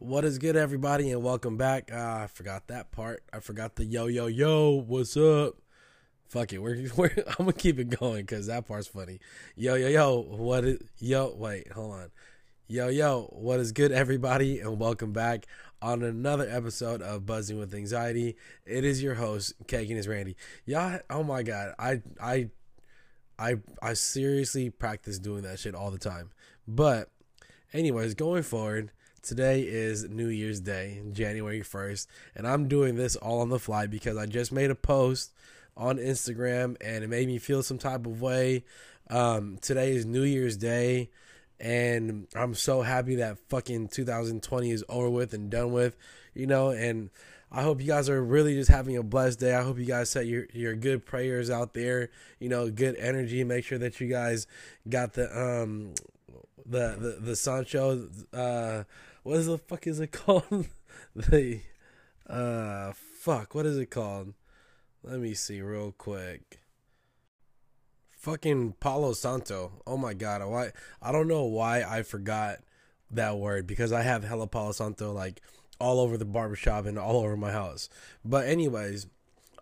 What is good, everybody, and welcome back. Uh, I forgot that part. I forgot the yo, yo, yo, what's up? Fuck it. We're, we're I'm gonna keep it going because that part's funny. Yo, yo, yo, what is yo? Wait, hold on. Yo, yo, what is good, everybody, and welcome back on another episode of Buzzing with Anxiety. It is your host, Kagan is Randy. Y'all, oh my god, I, I, I, I seriously practice doing that shit all the time. But, anyways, going forward Today is New Year's Day, January 1st, and I'm doing this all on the fly because I just made a post on Instagram and it made me feel some type of way. Um, today is New Year's Day, and I'm so happy that fucking 2020 is over with and done with, you know, and I hope you guys are really just having a blessed day. I hope you guys set your, your good prayers out there, you know, good energy. Make sure that you guys got the um the the, the Sancho uh what is the fuck is it called? the uh fuck, what is it called? Let me see real quick. Fucking Palo Santo. Oh my god, why I don't know why I forgot that word because I have hella Palo Santo like all over the barbershop and all over my house. But anyways,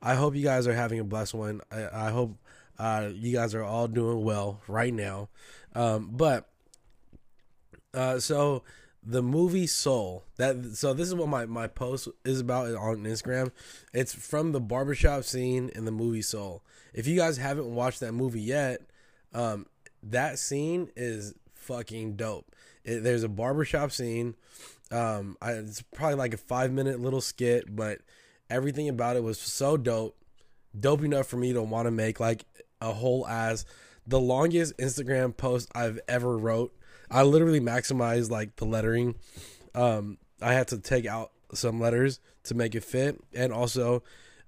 I hope you guys are having a blessed one. I, I hope uh, you guys are all doing well right now. Um, but uh, so the movie Soul. That so this is what my my post is about on Instagram. It's from the barbershop scene in the movie Soul. If you guys haven't watched that movie yet, um, that scene is fucking dope. It, there's a barbershop scene. Um, I, it's probably like a five minute little skit, but everything about it was so dope, dope enough for me to want to make like a whole ass, the longest Instagram post I've ever wrote I literally maximized like the lettering. Um, I had to take out some letters to make it fit, and also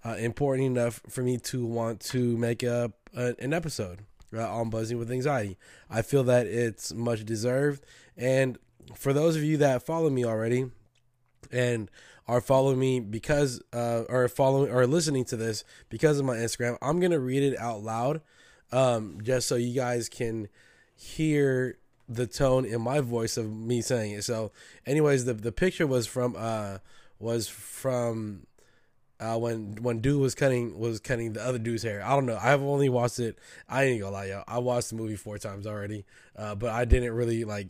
uh, important enough for me to want to make a an episode uh, on buzzing with anxiety. I feel that it's much deserved, and for those of you that follow me already and are following me because uh, or following or listening to this because of my Instagram, I'm gonna read it out loud, um, just so you guys can hear the tone in my voice of me saying it. So, anyways, the the picture was from uh was from uh when when dude was cutting was cutting the other dude's hair. I don't know. I've only watched it. I ain't gonna lie, yo. I watched the movie four times already, uh, but I didn't really like.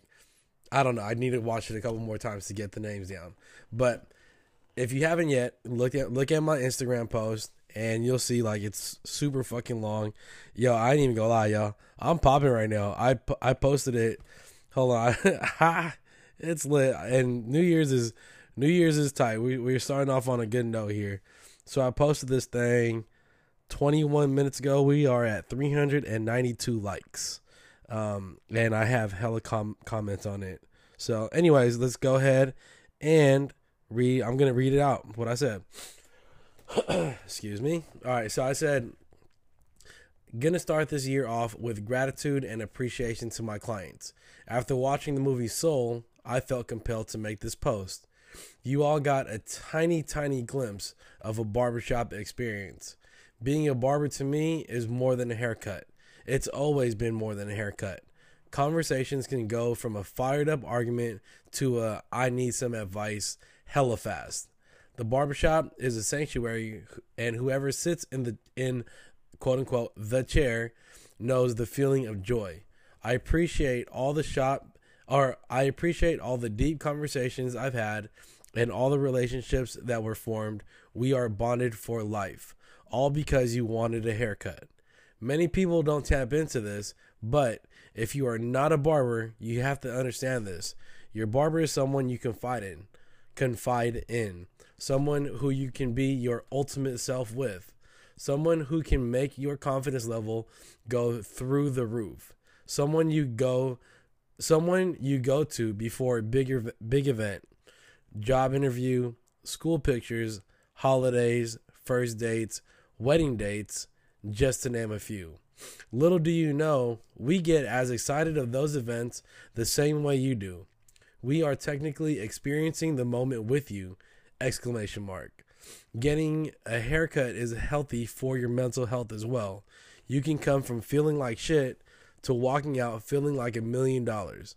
I don't know. I need to watch it a couple more times to get the names down. But if you haven't yet, look at look at my Instagram post and you'll see like it's super fucking long. Yo, I ain't even gonna lie, yo. I'm popping right now. I I posted it. Hold on, it's lit. And New Year's is New Year's is tight. We we're starting off on a good note here. So I posted this thing 21 minutes ago. We are at 392 likes, um, and I have hella com- comments on it. So, anyways, let's go ahead and read. I'm gonna read it out. What I said. Excuse me. All right, so I said, gonna start this year off with gratitude and appreciation to my clients. After watching the movie Soul, I felt compelled to make this post. You all got a tiny, tiny glimpse of a barbershop experience. Being a barber to me is more than a haircut. It's always been more than a haircut. Conversations can go from a fired up argument to a I need some advice hella fast. The barbershop is a sanctuary, and whoever sits in the in quote unquote the chair knows the feeling of joy. I appreciate all the shop or I appreciate all the deep conversations I've had and all the relationships that were formed. We are bonded for life, all because you wanted a haircut. Many people don't tap into this, but if you are not a barber, you have to understand this. Your barber is someone you confide in, confide in someone who you can be your ultimate self with, someone who can make your confidence level go through the roof, someone you go someone you go to before a bigger big event, job interview, school pictures, holidays, first dates, wedding dates, just to name a few. Little do you know, we get as excited of those events the same way you do. We are technically experiencing the moment with you exclamation mark. Getting a haircut is healthy for your mental health as well. You can come from feeling like shit to walking out feeling like a million dollars.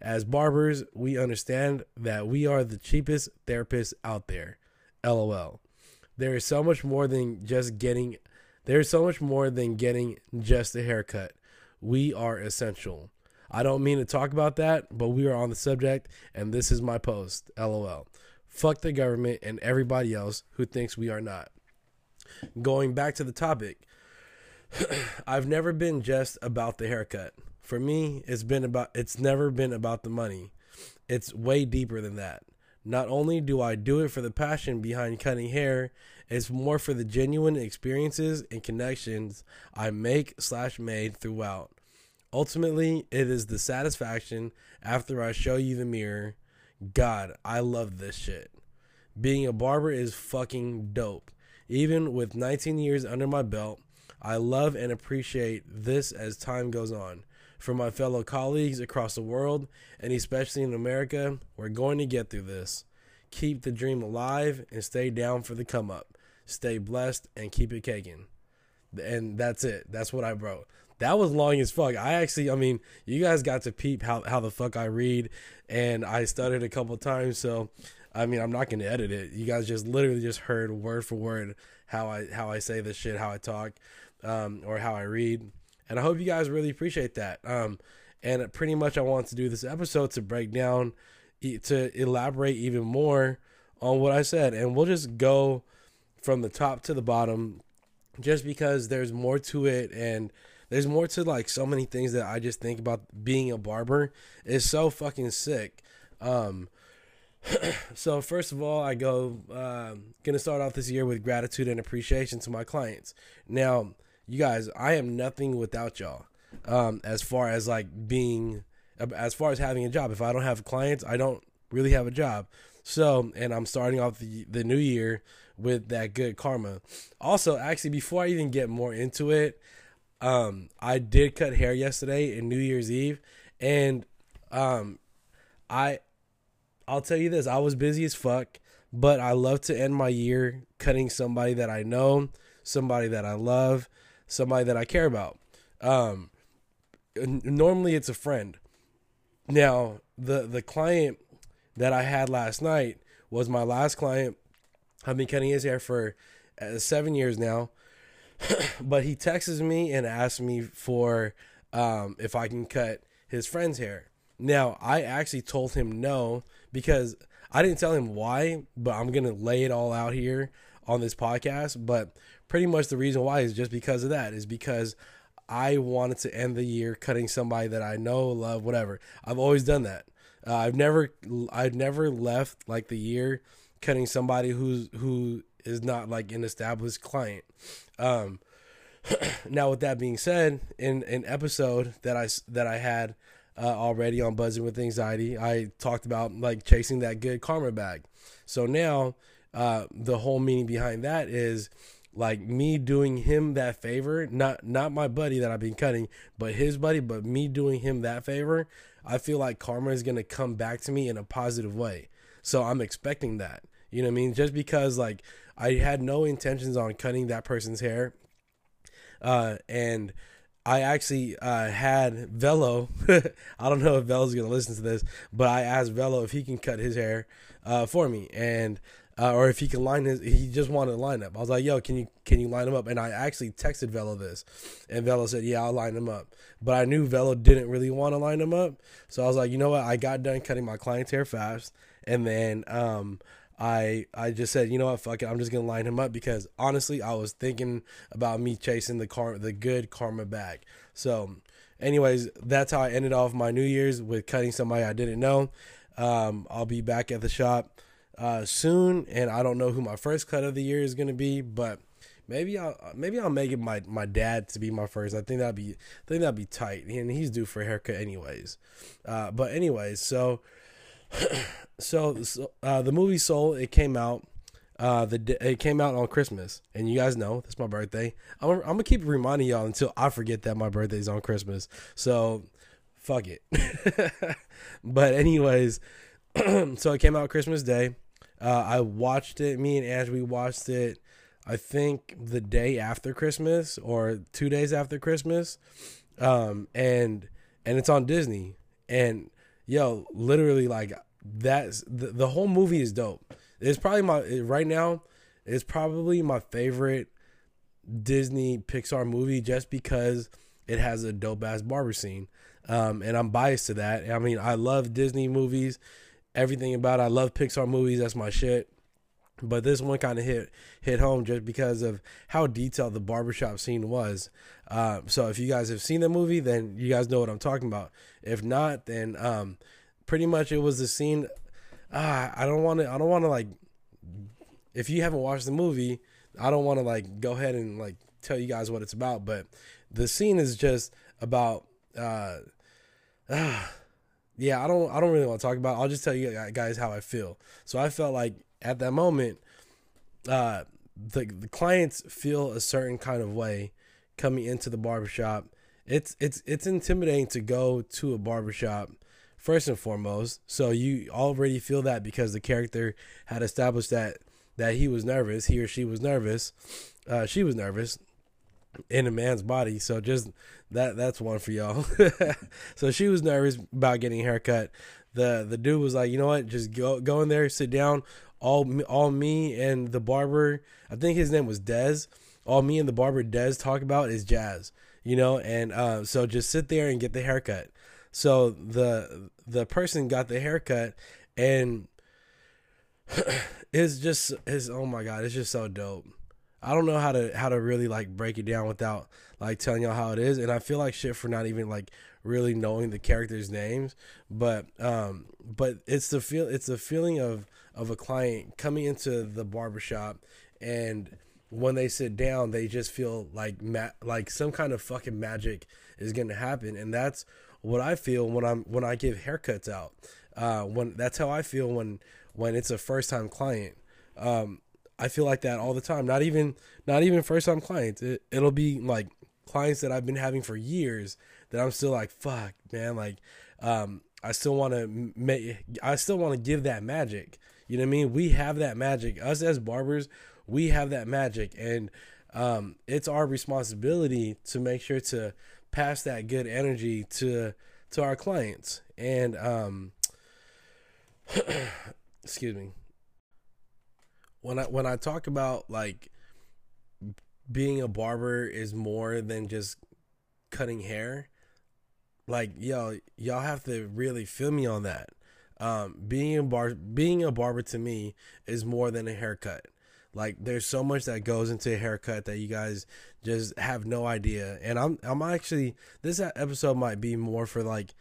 As barbers, we understand that we are the cheapest therapists out there. LOL. There is so much more than just getting there is so much more than getting just a haircut. We are essential. I don't mean to talk about that, but we are on the subject and this is my post. LOL. Fuck the government and everybody else who thinks we are not. Going back to the topic, I've never been just about the haircut. For me, it's been about it's never been about the money. It's way deeper than that. Not only do I do it for the passion behind cutting hair, it's more for the genuine experiences and connections I make slash made throughout. Ultimately, it is the satisfaction after I show you the mirror. God, I love this shit. Being a barber is fucking dope. Even with 19 years under my belt, I love and appreciate this as time goes on. For my fellow colleagues across the world, and especially in America, we're going to get through this. Keep the dream alive and stay down for the come up. Stay blessed and keep it caking. And that's it. That's what I wrote. That was long as fuck. I actually, I mean, you guys got to peep how, how the fuck I read, and I stuttered a couple times. So, I mean, I'm not gonna edit it. You guys just literally just heard word for word how I how I say this shit, how I talk, um, or how I read, and I hope you guys really appreciate that. Um, and pretty much, I want to do this episode to break down, to elaborate even more on what I said, and we'll just go from the top to the bottom, just because there's more to it and there's more to like so many things that I just think about being a barber is so fucking sick. Um, so first of all, I go uh, gonna start off this year with gratitude and appreciation to my clients. Now, you guys, I am nothing without y'all. Um, as far as like being, as far as having a job. If I don't have clients, I don't really have a job. So, and I'm starting off the the new year with that good karma. Also, actually, before I even get more into it, um, I did cut hair yesterday in New Year's Eve, and um, I I'll tell you this: I was busy as fuck, but I love to end my year cutting somebody that I know, somebody that I love, somebody that I care about. Um, normally it's a friend. Now the the client that I had last night was my last client. I've been cutting his hair for uh, seven years now. but he texts me and asks me for um, if I can cut his friend's hair. Now, I actually told him no because I didn't tell him why, but I'm going to lay it all out here on this podcast. But pretty much the reason why is just because of that, is because I wanted to end the year cutting somebody that I know, love, whatever. I've always done that. Uh, I've never, I've never left like the year cutting somebody who's who is not like an established client. Um, now, with that being said, in an episode that I that I had uh, already on buzzing with anxiety, I talked about like chasing that good karma bag. So now, uh, the whole meaning behind that is like me doing him that favor, not not my buddy that I've been cutting, but his buddy, but me doing him that favor. I feel like karma is gonna come back to me in a positive way. So I'm expecting that. You know what I mean? Just because like I had no intentions on cutting that person's hair. Uh, and I actually uh, had Velo. I don't know if Velo's gonna listen to this, but I asked Velo if he can cut his hair uh, for me, and uh, or if he can line his. He just wanted to line up. I was like, "Yo, can you can you line him up?" And I actually texted Velo this, and Velo said, "Yeah, I'll line him up." But I knew Velo didn't really want to line him up, so I was like, "You know what? I got done cutting my client's hair fast, and then um, I I just said, you know what, fuck it, I'm just gonna line him up because honestly, I was thinking about me chasing the car the good karma back. So, anyways, that's how I ended off my New Year's with cutting somebody I didn't know. Um, I'll be back at the shop uh, soon, and I don't know who my first cut of the year is gonna be, but maybe I'll maybe I'll make it my my dad to be my first. I think that'd be I think that'd be tight, and he's due for a haircut anyways. Uh, but anyways, so so, uh, the movie Soul it came out. Uh, the it came out on Christmas, and you guys know that's my birthday. I'm, I'm gonna keep reminding y'all until I forget that my birthday is on Christmas. So, fuck it. but anyways, so it came out Christmas Day. Uh, I watched it. Me and Ange we watched it. I think the day after Christmas or two days after Christmas, um, and and it's on Disney. And yo, literally like that's the, the whole movie is dope. It's probably my right now. It's probably my favorite Disney Pixar movie just because it has a dope ass barber scene. Um, and I'm biased to that. I mean, I love Disney movies, everything about it. I love Pixar movies. That's my shit. But this one kind of hit hit home just because of how detailed the barbershop scene was. Uh, so if you guys have seen the movie, then you guys know what I'm talking about. If not, then um, pretty much it was the scene. Uh, I don't want to. I don't want to like. If you haven't watched the movie, I don't want to like go ahead and like tell you guys what it's about. But the scene is just about. Uh, yeah, I don't. I don't really want to talk about. It. I'll just tell you guys how I feel. So I felt like at that moment, uh, the the clients feel a certain kind of way coming into the barbershop. It's it's it's intimidating to go to a barbershop first and foremost. So you already feel that because the character had established that that he was nervous, he or she was nervous. Uh, she was nervous in a man's body. So just that that's one for y'all. so she was nervous about getting a haircut. The the dude was like, you know what, just go go in there, sit down. All all me and the barber, I think his name was Dez. All me and the barber Dez talk about is jazz, you know. And uh, so just sit there and get the haircut. So the the person got the haircut, and it's just it's oh my god, it's just so dope. I don't know how to how to really like break it down without like telling y'all how it is, and I feel like shit for not even like really knowing the characters' names. But um, but it's the feel it's the feeling of of a client coming into the barbershop and when they sit down, they just feel like ma- like some kind of fucking magic is going to happen, and that's what I feel when I'm when I give haircuts out. Uh, when that's how I feel when when it's a first time client. Um, I feel like that all the time. Not even not even first time clients. It, it'll be like clients that I've been having for years that I'm still like, fuck, man. Like, um, I still want to make. I still want to give that magic. You know what I mean? We have that magic. Us as barbers, we have that magic, and um, it's our responsibility to make sure to pass that good energy to to our clients. And um, excuse me when I when I talk about like being a barber is more than just cutting hair, like yo, y'all have to really feel me on that. Um, being a bar being a barber to me is more than a haircut. Like there's so much that goes into a haircut that you guys just have no idea. And I'm I'm actually this episode might be more for like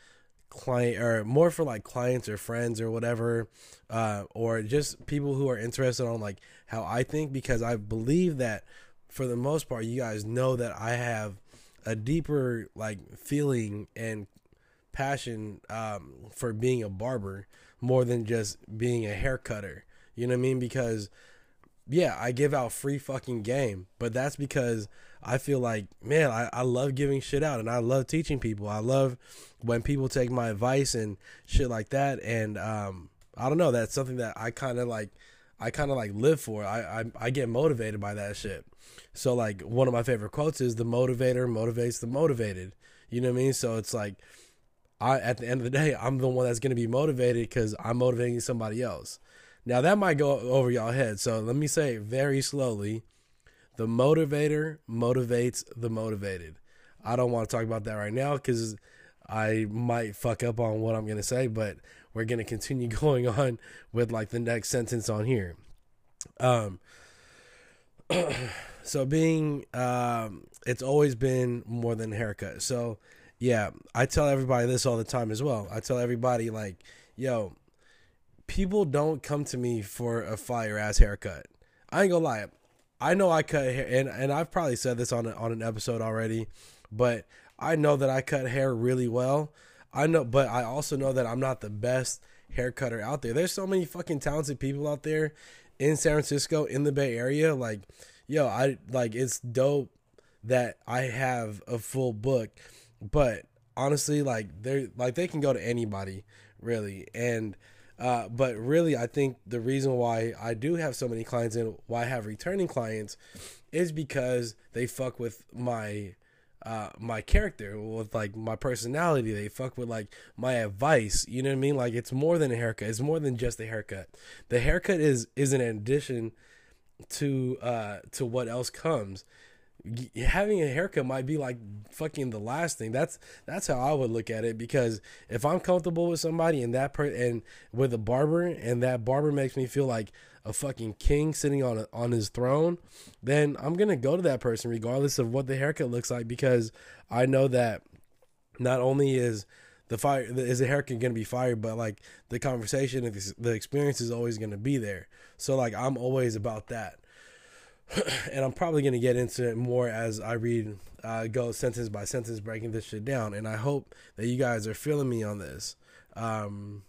client or more for like clients or friends or whatever uh, or just people who are interested on like how i think because i believe that for the most part you guys know that i have a deeper like feeling and passion um, for being a barber more than just being a hair cutter you know what i mean because yeah i give out free fucking game but that's because I feel like, man, I, I love giving shit out and I love teaching people. I love when people take my advice and shit like that. And um, I don't know, that's something that I kind of like, I kind of like live for. I, I I get motivated by that shit. So like one of my favorite quotes is the motivator motivates the motivated. You know what I mean? So it's like I at the end of the day, I'm the one that's going to be motivated cuz I'm motivating somebody else. Now that might go over y'all head. So let me say very slowly. The motivator motivates the motivated. I don't want to talk about that right now because I might fuck up on what I'm going to say, but we're going to continue going on with like the next sentence on here. Um, so being, um, it's always been more than haircut. So yeah, I tell everybody this all the time as well. I tell everybody like, yo, people don't come to me for a fire ass haircut. I ain't gonna lie. I know I cut hair, and and I've probably said this on a, on an episode already, but I know that I cut hair really well. I know, but I also know that I'm not the best hair cutter out there. There's so many fucking talented people out there in San Francisco, in the Bay Area. Like, yo, I like it's dope that I have a full book, but honestly, like they're like they can go to anybody really, and uh, but really, I think the reason why I do have so many clients and why I have returning clients is because they fuck with my uh, my character, with like my personality. They fuck with like my advice. You know what I mean? Like it's more than a haircut. It's more than just a haircut. The haircut is is an addition to uh to what else comes having a haircut might be like fucking the last thing. That's that's how I would look at it because if I'm comfortable with somebody and that per and with a barber and that barber makes me feel like a fucking king sitting on a, on his throne, then I'm gonna go to that person regardless of what the haircut looks like because I know that not only is the fire is the haircut gonna be fired, but like the conversation the experience is always gonna be there. So like I'm always about that. and I'm probably going to get into it more as I read, uh, go sentence by sentence, breaking this shit down. And I hope that you guys are feeling me on this. Um,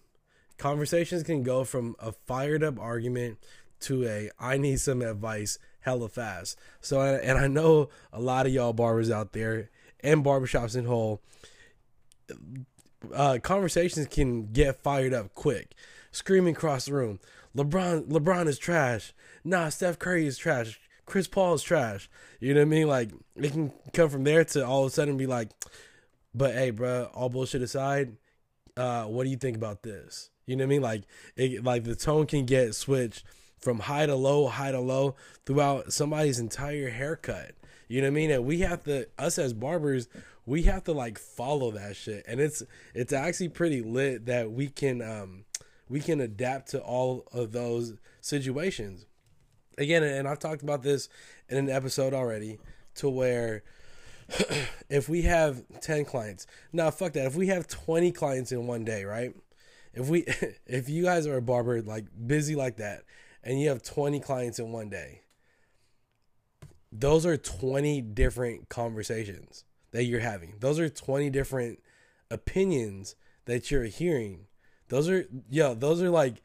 conversations can go from a fired up argument to a I need some advice hella fast. So, and I know a lot of y'all barbers out there and barbershops in whole, uh, conversations can get fired up quick, screaming across the room. LeBron, LeBron is trash. Nah, Steph Curry is trash. Chris Paul is trash. You know what I mean? Like it can come from there to all of a sudden be like, but hey, bro, all bullshit aside, uh, what do you think about this? You know what I mean? Like it, like the tone can get switched from high to low, high to low throughout somebody's entire haircut. You know what I mean? And we have to, us as barbers, we have to like follow that shit, and it's it's actually pretty lit that we can um we can adapt to all of those situations again, and I've talked about this in an episode already, to where if we have 10 clients, now fuck that. If we have 20 clients in one day, right? If we, if you guys are a barber like busy like that, and you have 20 clients in one day, those are 20 different conversations that you're having. Those are 20 different opinions that you're hearing. Those are, yeah, those are like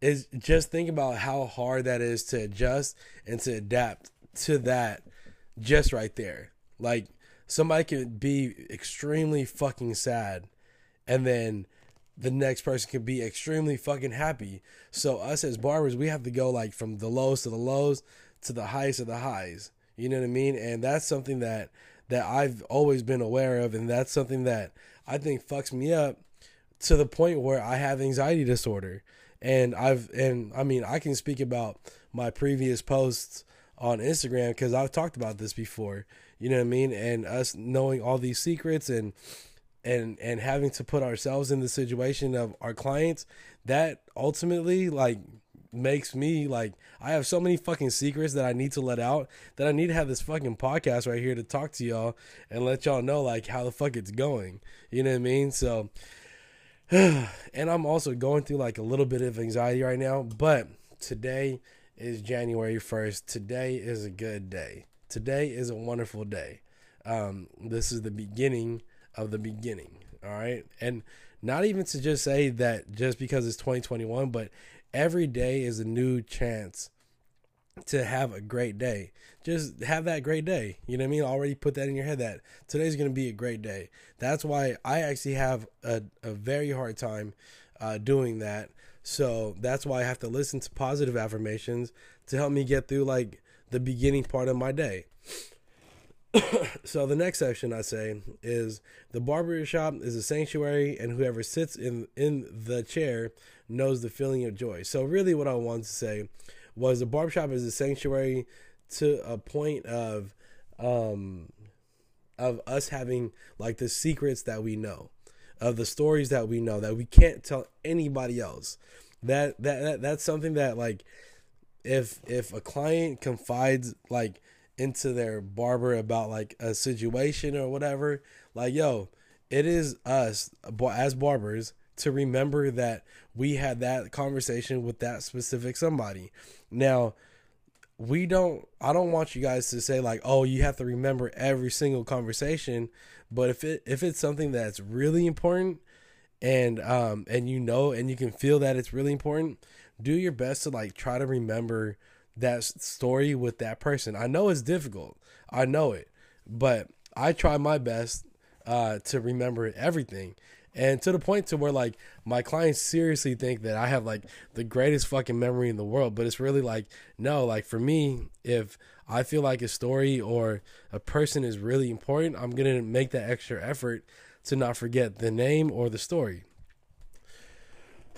is just think about how hard that is to adjust and to adapt to that just right there. Like somebody could be extremely fucking sad and then the next person could be extremely fucking happy. So us as barbers, we have to go like from the lows to the lows to the highs of the highs. You know what I mean? And that's something that that I've always been aware of and that's something that I think fucks me up to the point where I have anxiety disorder and I've and I mean I can speak about my previous posts on Instagram because I've talked about this before. You know what I mean? And us knowing all these secrets and and and having to put ourselves in the situation of our clients, that ultimately like makes me like I have so many fucking secrets that I need to let out that I need to have this fucking podcast right here to talk to y'all and let y'all know like how the fuck it's going. You know what I mean? So and I'm also going through like a little bit of anxiety right now, but today is January 1st. Today is a good day. Today is a wonderful day. Um, this is the beginning of the beginning. All right. And not even to just say that just because it's 2021, but every day is a new chance to have a great day. Just have that great day. You know what I mean? Already put that in your head that today's going to be a great day. That's why I actually have a, a very hard time uh, doing that. So that's why I have to listen to positive affirmations to help me get through like the beginning part of my day. so the next section I say is the barber shop is a sanctuary and whoever sits in in the chair knows the feeling of joy. So really what I want to say was the barbershop is a sanctuary to a point of um of us having like the secrets that we know of the stories that we know that we can't tell anybody else. That that, that that's something that like if if a client confides like into their barber about like a situation or whatever like yo it is us as barbers to remember that we had that conversation with that specific somebody. Now, we don't I don't want you guys to say like, "Oh, you have to remember every single conversation." But if it if it's something that's really important and um and you know and you can feel that it's really important, do your best to like try to remember that story with that person. I know it's difficult. I know it. But I try my best uh to remember everything And to the point to where like my clients seriously think that I have like the greatest fucking memory in the world, but it's really like no, like for me, if I feel like a story or a person is really important, I'm to make that extra effort to not forget the name or the story.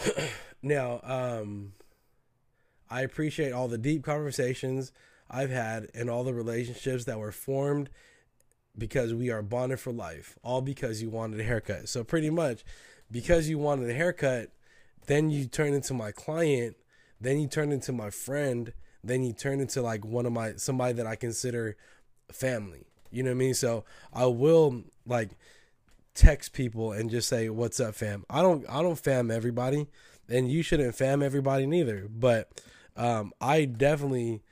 now, um I appreciate all the deep conversations I've had and all the relationships that were formed because we are bonded for life, all because you wanted a haircut. So pretty much because you wanted a haircut, then you turn into my client, then you turn into my friend, then you turn into like one of my somebody that I consider family. You know what I mean? So I will like text people and just say, "What's up, fam?" I don't I don't fam everybody, and you shouldn't fam everybody neither. But um, I definitely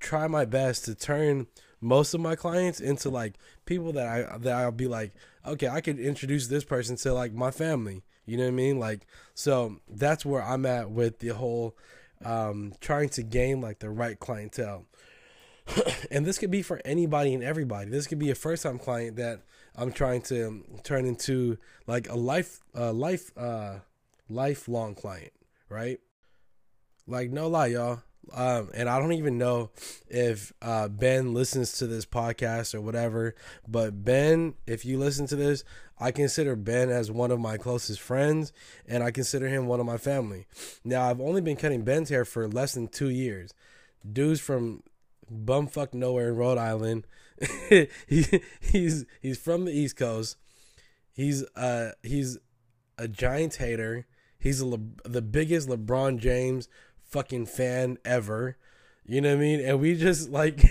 try my best to turn most of my clients into like people that I that I'll be like, okay, I could introduce this person to like my family. You know what I mean? Like, so that's where I'm at with the whole um, trying to gain like the right clientele. and this could be for anybody and everybody. This could be a first time client that I'm trying to turn into like a life, uh, life, uh, lifelong client, right? Like no lie, y'all. Um, and I don't even know if uh, Ben listens to this podcast or whatever. But Ben, if you listen to this, I consider Ben as one of my closest friends, and I consider him one of my family. Now I've only been cutting Ben's hair for less than two years. Dude's from bumfuck nowhere in Rhode Island. he, he's he's from the East Coast. He's uh he's a giant hater. He's a Le- the biggest LeBron James fucking fan ever. You know what I mean? And we just like,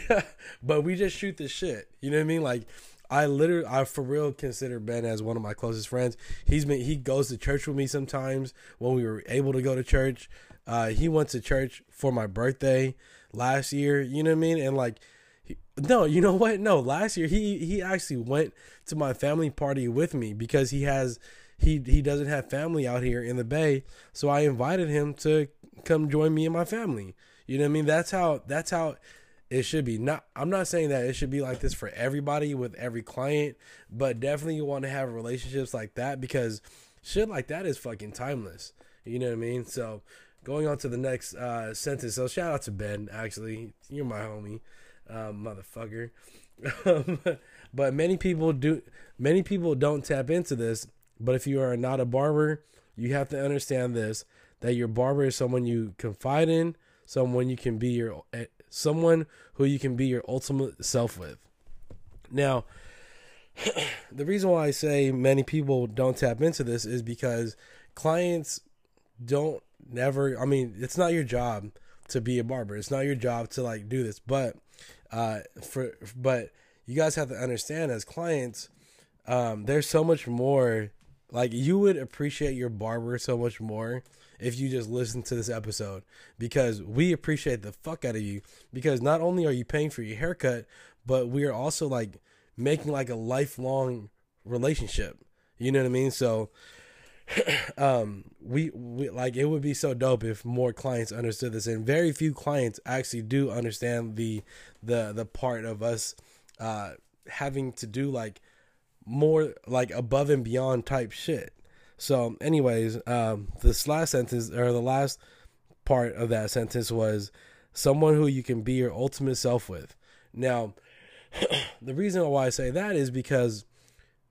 but we just shoot the shit. You know what I mean? Like, I literally, I for real consider Ben as one of my closest friends. He's been, he goes to church with me sometimes when we were able to go to church. Uh, he went to church for my birthday last year. You know what I mean? And like, he, no, you know what? No, last year he he actually went to my family party with me because he has he he doesn't have family out here in the Bay. So I invited him to come join me and my family. You know what I mean? That's how that's how it should be. Not I'm not saying that it should be like this for everybody with every client, but definitely you want to have relationships like that because shit like that is fucking timeless. You know what I mean? So going on to the next uh, sentence. So shout out to Ben. Actually, you're my homie, um, motherfucker. but many people do. Many people don't tap into this. But if you are not a barber, you have to understand this that your barber is someone you confide in, someone you can be your eh, someone who you can be your ultimate self with. Now, the reason why I say many people don't tap into this is because clients don't never I mean, it's not your job to be a barber. It's not your job to like do this, but uh for but you guys have to understand as clients um there's so much more like you would appreciate your barber so much more if you just listen to this episode because we appreciate the fuck out of you because not only are you paying for your haircut, but we are also like making like a lifelong relationship. You know what I mean? So um we, we like it would be so dope if more clients understood this and very few clients actually do understand the the the part of us uh having to do like more like above and beyond type shit so, anyways, um, this last sentence or the last part of that sentence was someone who you can be your ultimate self with. Now, the reason why I say that is because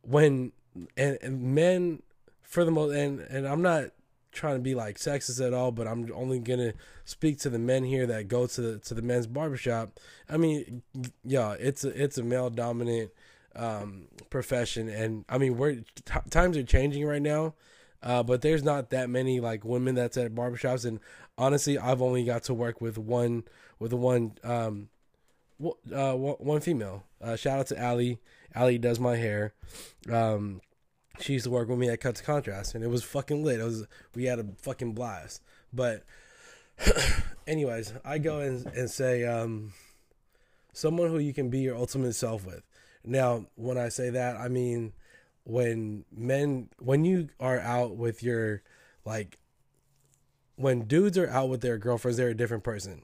when and, and men, for the most, and and I'm not trying to be like sexist at all, but I'm only gonna speak to the men here that go to the to the men's barbershop. I mean, yeah, it's a it's a male dominant um, profession, and I mean, we're t- times are changing right now. Uh, but there's not that many like women that's at barbershops, and honestly, I've only got to work with one with one um, uh, one female. Uh, shout out to Allie. Allie does my hair. Um, she used to work with me at Cuts Contrast, and it was fucking lit. It was we had a fucking blast. But, anyways, I go and and say um, someone who you can be your ultimate self with. Now, when I say that, I mean when men when you are out with your like when dudes are out with their girlfriends, they're a different person.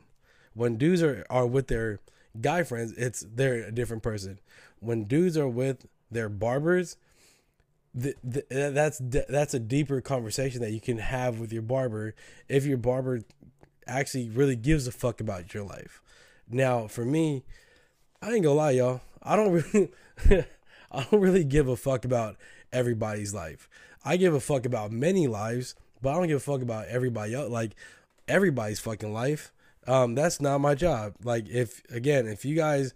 When dudes are, are with their guy friends, it's they're a different person. When dudes are with their barbers, the, the, that's that's a deeper conversation that you can have with your barber if your barber actually really gives a fuck about your life. Now, for me, I ain't gonna lie, y'all. I don't really, I don't really give a fuck about everybody's life. I give a fuck about many lives, but I don't give a fuck about everybody else. Like everybody's fucking life. Um, that's not my job. Like if again, if you guys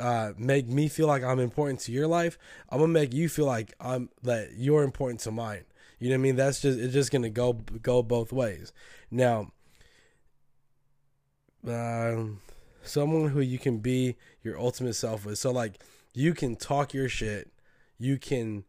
uh, make me feel like I'm important to your life, I'm gonna make you feel like I'm that you're important to mine. You know what I mean? That's just it's just gonna go go both ways. Now, um, someone who you can be your ultimate self with. So like you can talk your shit, you can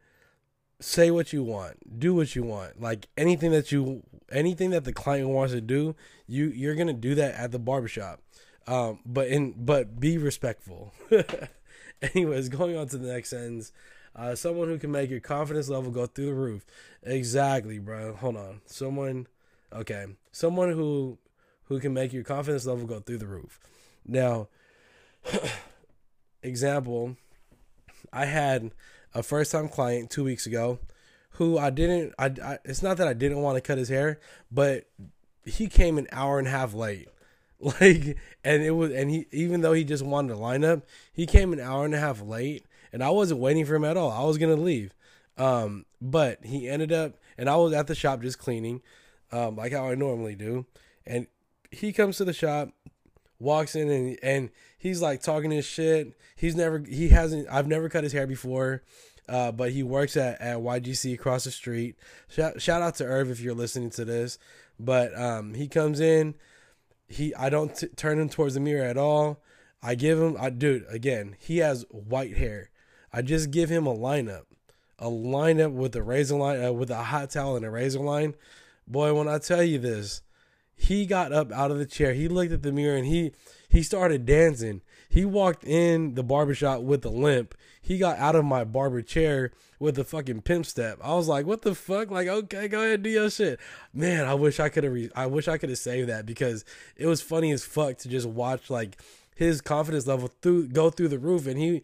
say what you want, do what you want. Like anything that you anything that the client wants to do, you you're gonna do that at the barbershop. Um, but in but be respectful. Anyways, going on to the next sentence. Uh, someone who can make your confidence level go through the roof. Exactly, bro. Hold on. Someone okay. Someone who who can make your confidence level go through the roof. Now, example, I had a first time client two weeks ago who I didn't I, I it's not that I didn't want to cut his hair, but he came an hour and a half late. Like and it was and he even though he just wanted to line up, he came an hour and a half late and I wasn't waiting for him at all. I was gonna leave. Um, but he ended up and I was at the shop just cleaning, um, like how I normally do. And he comes to the shop, walks in and and he's like talking his shit. He's never he hasn't I've never cut his hair before. Uh, but he works at, at YGC across the street. Shout, shout out to Irv if you're listening to this. But um, he comes in. He I don't t- turn him towards the mirror at all. I give him I dude again. He has white hair. I just give him a lineup, a lineup with a razor line uh, with a hot towel and a razor line. Boy, when I tell you this, he got up out of the chair. He looked at the mirror and he he started dancing. He walked in the barbershop with a limp. He got out of my barber chair with a fucking pimp step. I was like, "What the fuck?" Like, okay, go ahead, do your shit. Man, I wish I could have. Re- I wish I could have saved that because it was funny as fuck to just watch like his confidence level through go through the roof, and he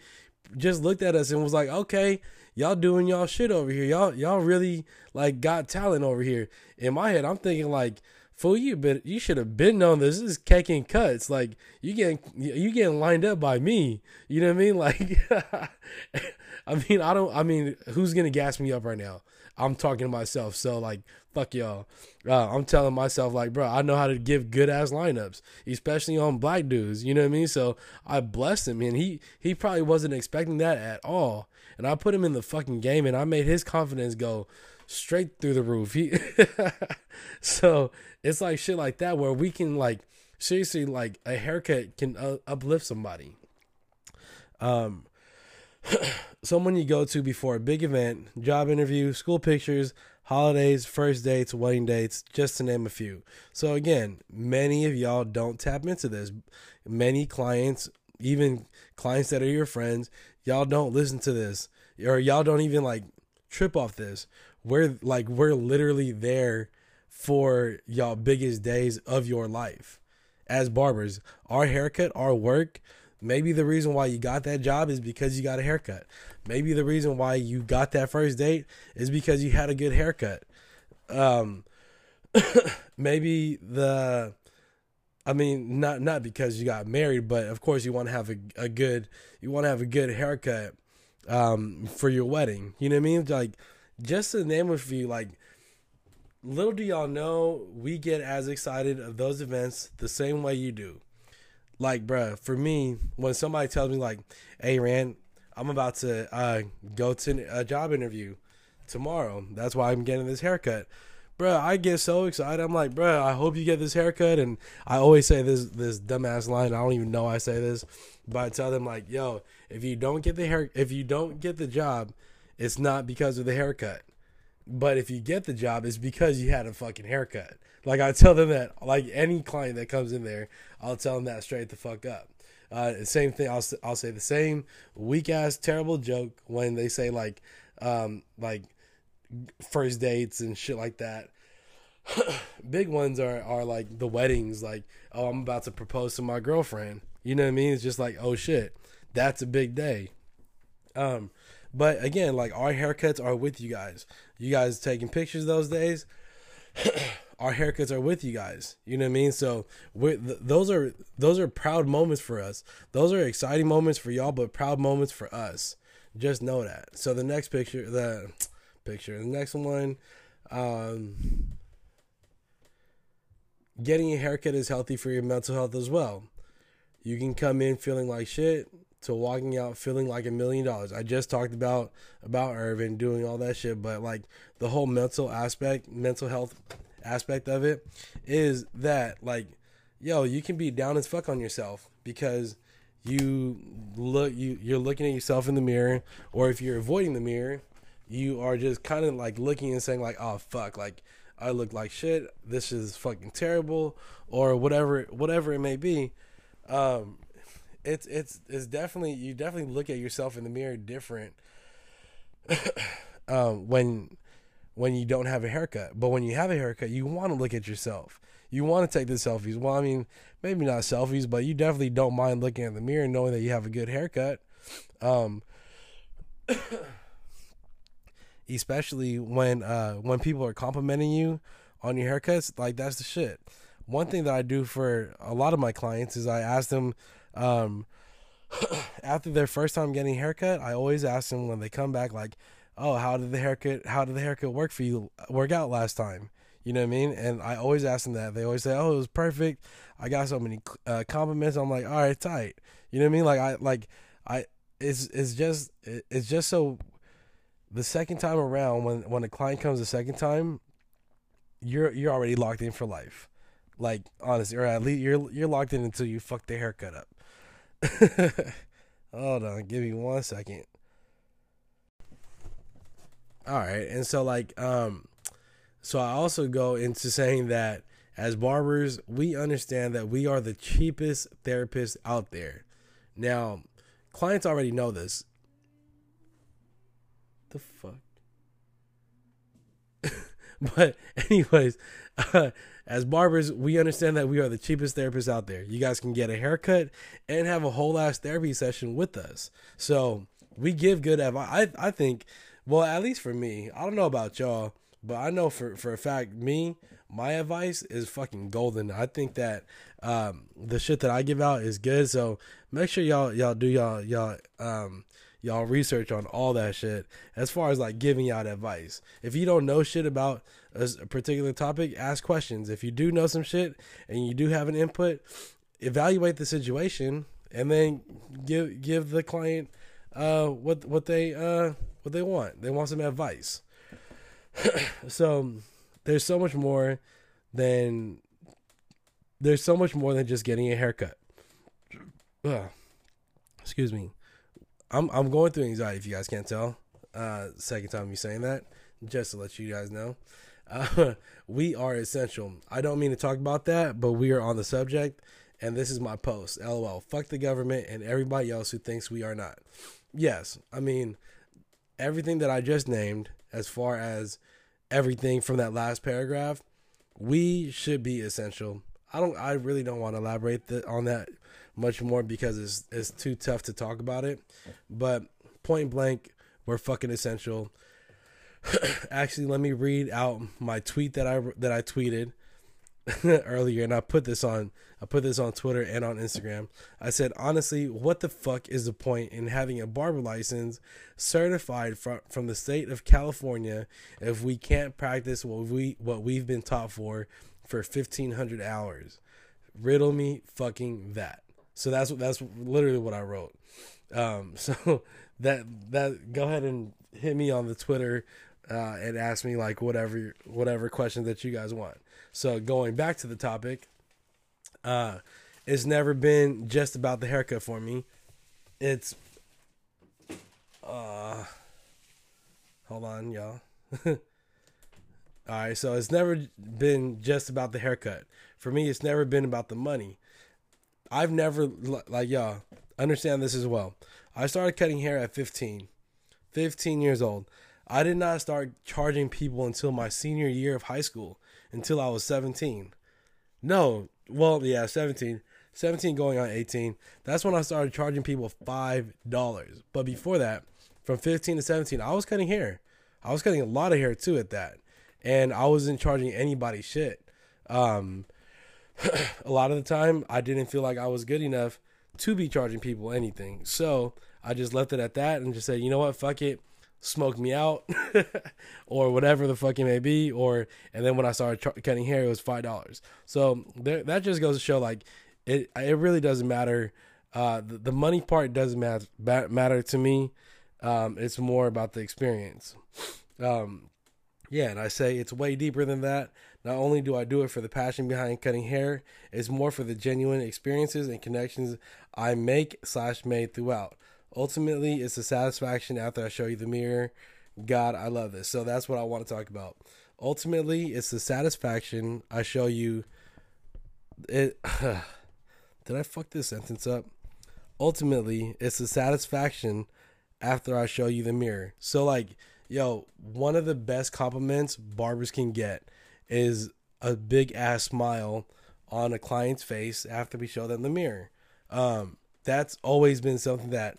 just looked at us and was like, "Okay, y'all doing y'all shit over here. Y'all y'all really like got talent over here." In my head, I'm thinking like fool you but you should have been known this. this is cake and cuts. Like you getting you getting lined up by me. You know what i mean? Like i mean i don't i mean who's gonna gas me up right now? I'm talking to myself. So like fuck y'all. Uh, i'm telling myself like bro i know how to give good ass lineups especially on black dudes. You know what i mean? So i blessed him and he he probably wasn't expecting that at all. And i put him in the fucking game and i made his confidence go straight through the roof. He so it's like shit like that where we can like seriously like a haircut can uh, uplift somebody. Um, someone you go to before a big event, job interview, school pictures, holidays, first dates, wedding dates, just to name a few. So again, many of y'all don't tap into this. Many clients, even clients that are your friends, y'all don't listen to this or y'all don't even like trip off this we're like we're literally there for y'all biggest days of your life as barbers. Our haircut, our work, maybe the reason why you got that job is because you got a haircut. Maybe the reason why you got that first date is because you had a good haircut. Um maybe the I mean not not because you got married, but of course you want to have a, a good you want to have a good haircut um for your wedding. You know what I mean? Like just to name a few, like little do y'all know, we get as excited of those events the same way you do. Like, bruh, for me, when somebody tells me like, "Hey, Rand, I'm about to uh, go to a job interview tomorrow. That's why I'm getting this haircut." Bruh, I get so excited. I'm like, bruh, I hope you get this haircut. And I always say this this dumbass line. I don't even know I say this, but I tell them like, yo, if you don't get the hair, if you don't get the job, it's not because of the haircut. But if you get the job, it's because you had a fucking haircut. Like I tell them that, like any client that comes in there, I'll tell them that straight the fuck up. Uh, same thing. I'll I'll say the same weak ass terrible joke when they say like, um, like first dates and shit like that. Big ones are are like the weddings. Like, oh, I'm about to propose to my girlfriend. You know what I mean? It's just like, oh shit, that's a big day. Um, But again, like our haircuts are with you guys. You guys taking pictures those days. our haircuts are with you guys. You know what I mean? So th- those are those are proud moments for us. Those are exciting moments for y'all, but proud moments for us. Just know that. So the next picture, the picture, the next one, um, getting a haircut is healthy for your mental health as well. You can come in feeling like shit to walking out feeling like a million dollars. I just talked about about Irvin doing all that shit, but like the whole mental aspect, mental health aspect of it is that like yo, you can be down as fuck on yourself because you look you you're looking at yourself in the mirror or if you're avoiding the mirror, you are just kind of like looking and saying like, "Oh fuck, like I look like shit. This is fucking terrible," or whatever, whatever it may be. Um, it's it's it's definitely you definitely look at yourself in the mirror different um, when when you don't have a haircut. But when you have a haircut, you want to look at yourself. You want to take the selfies. Well, I mean, maybe not selfies, but you definitely don't mind looking in the mirror knowing that you have a good haircut. Um, especially when uh, when people are complimenting you on your haircuts, like that's the shit. One thing that I do for a lot of my clients is I ask them um, after their first time getting haircut, I always ask them when they come back, like, "Oh, how did the haircut? How did the haircut work for you? Work out last time?" You know what I mean? And I always ask them that. They always say, "Oh, it was perfect. I got so many uh, compliments." I'm like, "All right, tight." You know what I mean? Like I like I it's it's just it's just so the second time around when when a client comes the second time, you're you're already locked in for life. Like honestly, or at least you're you're locked in until you fuck the haircut up. Hold on, give me one second. All right, and so like um so I also go into saying that as barbers, we understand that we are the cheapest therapists out there. Now, clients already know this. The fuck? but anyways, uh, as barbers, we understand that we are the cheapest therapists out there. You guys can get a haircut and have a whole ass therapy session with us. So we give good advice. I I think, well, at least for me, I don't know about y'all, but I know for for a fact, me, my advice is fucking golden. I think that um, the shit that I give out is good. So make sure y'all y'all do y'all y'all um y'all research on all that shit as far as like giving out advice. If you don't know shit about a, particular topic, ask questions. If you do know some shit and you do have an input, evaluate the situation and then give give the client uh what what they uh what they want. They want some advice. so there's so much more than there's so much more than just getting a haircut. Ugh. Excuse me. I'm I'm going through anxiety if you guys can't tell. Uh, second time me saying that, just to let you guys know. Uh, we are essential. I don't mean to talk about that, but we are on the subject, and this is my post. LOL. Fuck the government and everybody else who thinks we are not. Yes, I mean everything that I just named, as far as everything from that last paragraph, we should be essential. I don't. I really don't want to elaborate on that much more because it's it's too tough to talk about it. But point blank, we're fucking essential. Actually, let me read out my tweet that I that I tweeted earlier, and I put this on I put this on Twitter and on Instagram. I said, honestly, what the fuck is the point in having a barber license certified from from the state of California if we can't practice what we what we've been taught for for fifteen hundred hours? Riddle me fucking that. So that's that's literally what I wrote. Um, so that that go ahead and hit me on the Twitter uh, and ask me like whatever whatever question that you guys want. So going back to the topic, uh, it's never been just about the haircut for me. It's uh, hold on, y'all. All right, so it's never been just about the haircut. For me, it's never been about the money. I've never like y'all understand this as well. I started cutting hair at 15. 15 years old. I did not start charging people until my senior year of high school, until I was 17. No, well, yeah, 17. 17 going on 18. That's when I started charging people $5. But before that, from 15 to 17, I was cutting hair. I was cutting a lot of hair too at that, and I wasn't charging anybody shit. Um, a lot of the time, I didn't feel like I was good enough to be charging people anything. So I just left it at that and just said, you know what, fuck it, smoke me out, or whatever the fuck it may be. Or and then when I started ch- cutting hair, it was five dollars. So there, that just goes to show like it. It really doesn't matter. Uh, the, the money part doesn't matter matter to me. Um, it's more about the experience. Um, yeah, and I say it's way deeper than that. Not only do I do it for the passion behind cutting hair, it's more for the genuine experiences and connections I make slash made throughout. Ultimately, it's the satisfaction after I show you the mirror. God, I love this. So that's what I want to talk about. Ultimately, it's the satisfaction I show you. It. did I fuck this sentence up? Ultimately, it's the satisfaction after I show you the mirror. So like yo, one of the best compliments barbers can get is a big ass smile on a client's face after we show them the mirror. Um, that's always been something that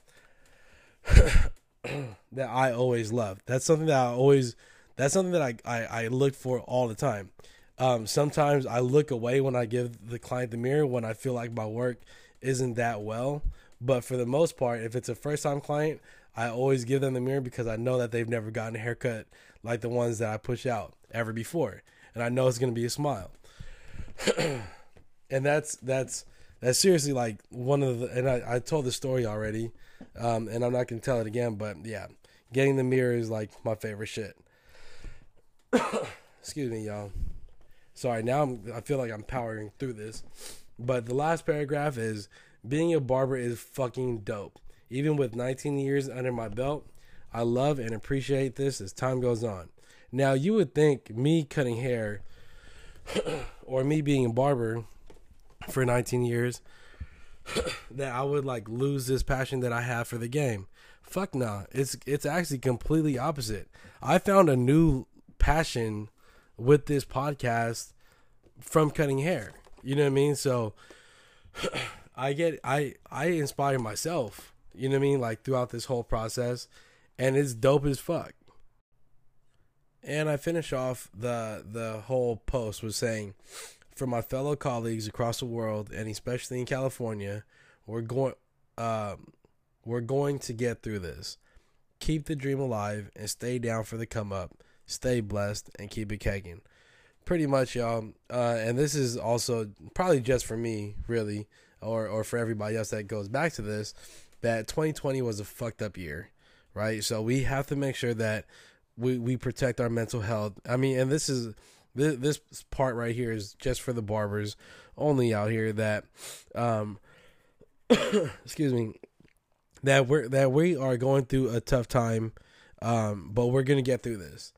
that I always love. That's something that I always that's something that I, I, I look for all the time. Um, sometimes I look away when I give the client the mirror when I feel like my work isn't that well. But for the most part, if it's a first time client, I always give them the mirror because I know that they've never gotten a haircut like the ones that I push out ever before, and I know it's gonna be a smile. and that's that's that's seriously like one of the and I, I told the story already, um, and I'm not gonna tell it again, but yeah, getting the mirror is like my favorite shit. Excuse me, y'all. Sorry, now I'm I feel like I'm powering through this, but the last paragraph is being a barber is fucking dope. Even with 19 years under my belt, I love and appreciate this as time goes on. Now, you would think me cutting hair or me being a barber for 19 years that I would like lose this passion that I have for the game. Fuck. Nah. It's it's actually completely opposite. I found a new passion with this podcast from cutting hair. You know what I mean? So I get I I inspire myself you know what I mean? Like throughout this whole process. And it's dope as fuck. And I finish off the the whole post with saying, for my fellow colleagues across the world and especially in California, we're going uh, we're going to get through this. Keep the dream alive and stay down for the come up. Stay blessed and keep it kicking. Pretty much, y'all. Uh, and this is also probably just for me, really, or or for everybody else that goes back to this that 2020 was a fucked up year, right? So we have to make sure that we we protect our mental health. I mean, and this is this, this part right here is just for the barbers only out here that um excuse me that we're that we are going through a tough time um but we're to get through this.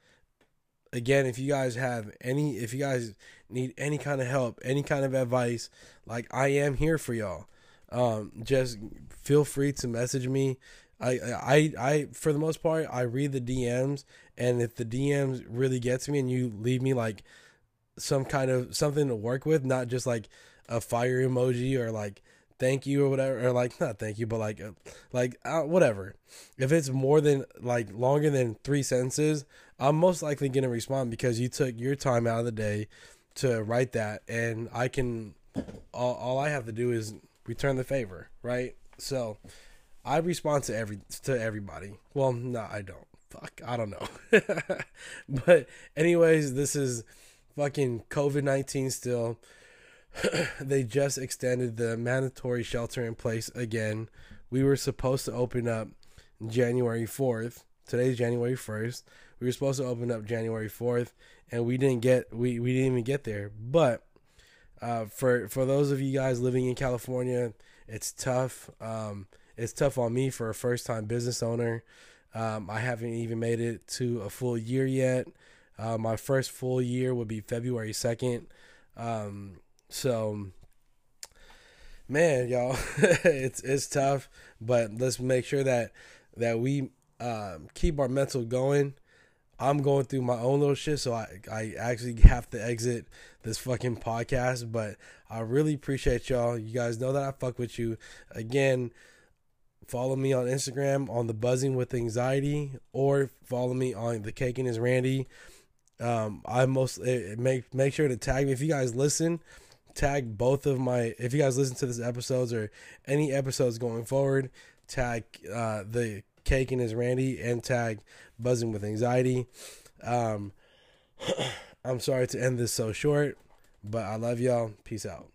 Again, if you guys have any if you guys need any kind of help, any kind of advice, like I am here for y'all um, just feel free to message me. I, I, I, for the most part, I read the DMs, and if the DMs really gets me, and you leave me like some kind of something to work with, not just like a fire emoji or like thank you or whatever, or like not thank you, but like, uh, like uh, whatever. If it's more than like longer than three sentences, I'm most likely gonna respond because you took your time out of the day to write that, and I can. All, all I have to do is return the favor, right? So I respond to every to everybody. Well, no, I don't. Fuck, I don't know. but anyways, this is fucking COVID nineteen still. they just extended the mandatory shelter in place again. We were supposed to open up January fourth. Today's January first. We were supposed to open up January fourth, and we didn't get we, we didn't even get there. But uh, for for those of you guys living in California, it's tough. Um, it's tough on me for a first time business owner. Um, I haven't even made it to a full year yet. Uh, my first full year would be February second. Um, so, man, y'all, it's it's tough, but let's make sure that that we um, keep our mental going I'm going through my own little shit, so I I actually have to exit this fucking podcast. But I really appreciate y'all. You guys know that I fuck with you. Again, follow me on Instagram on the Buzzing with Anxiety, or follow me on the Caking is Randy. Um, I most eh, make make sure to tag me if you guys listen. Tag both of my if you guys listen to this episodes or any episodes going forward. Tag uh, the Caking is Randy and tag Buzzing with Anxiety. Um, I'm sorry to end this so short, but I love y'all. Peace out.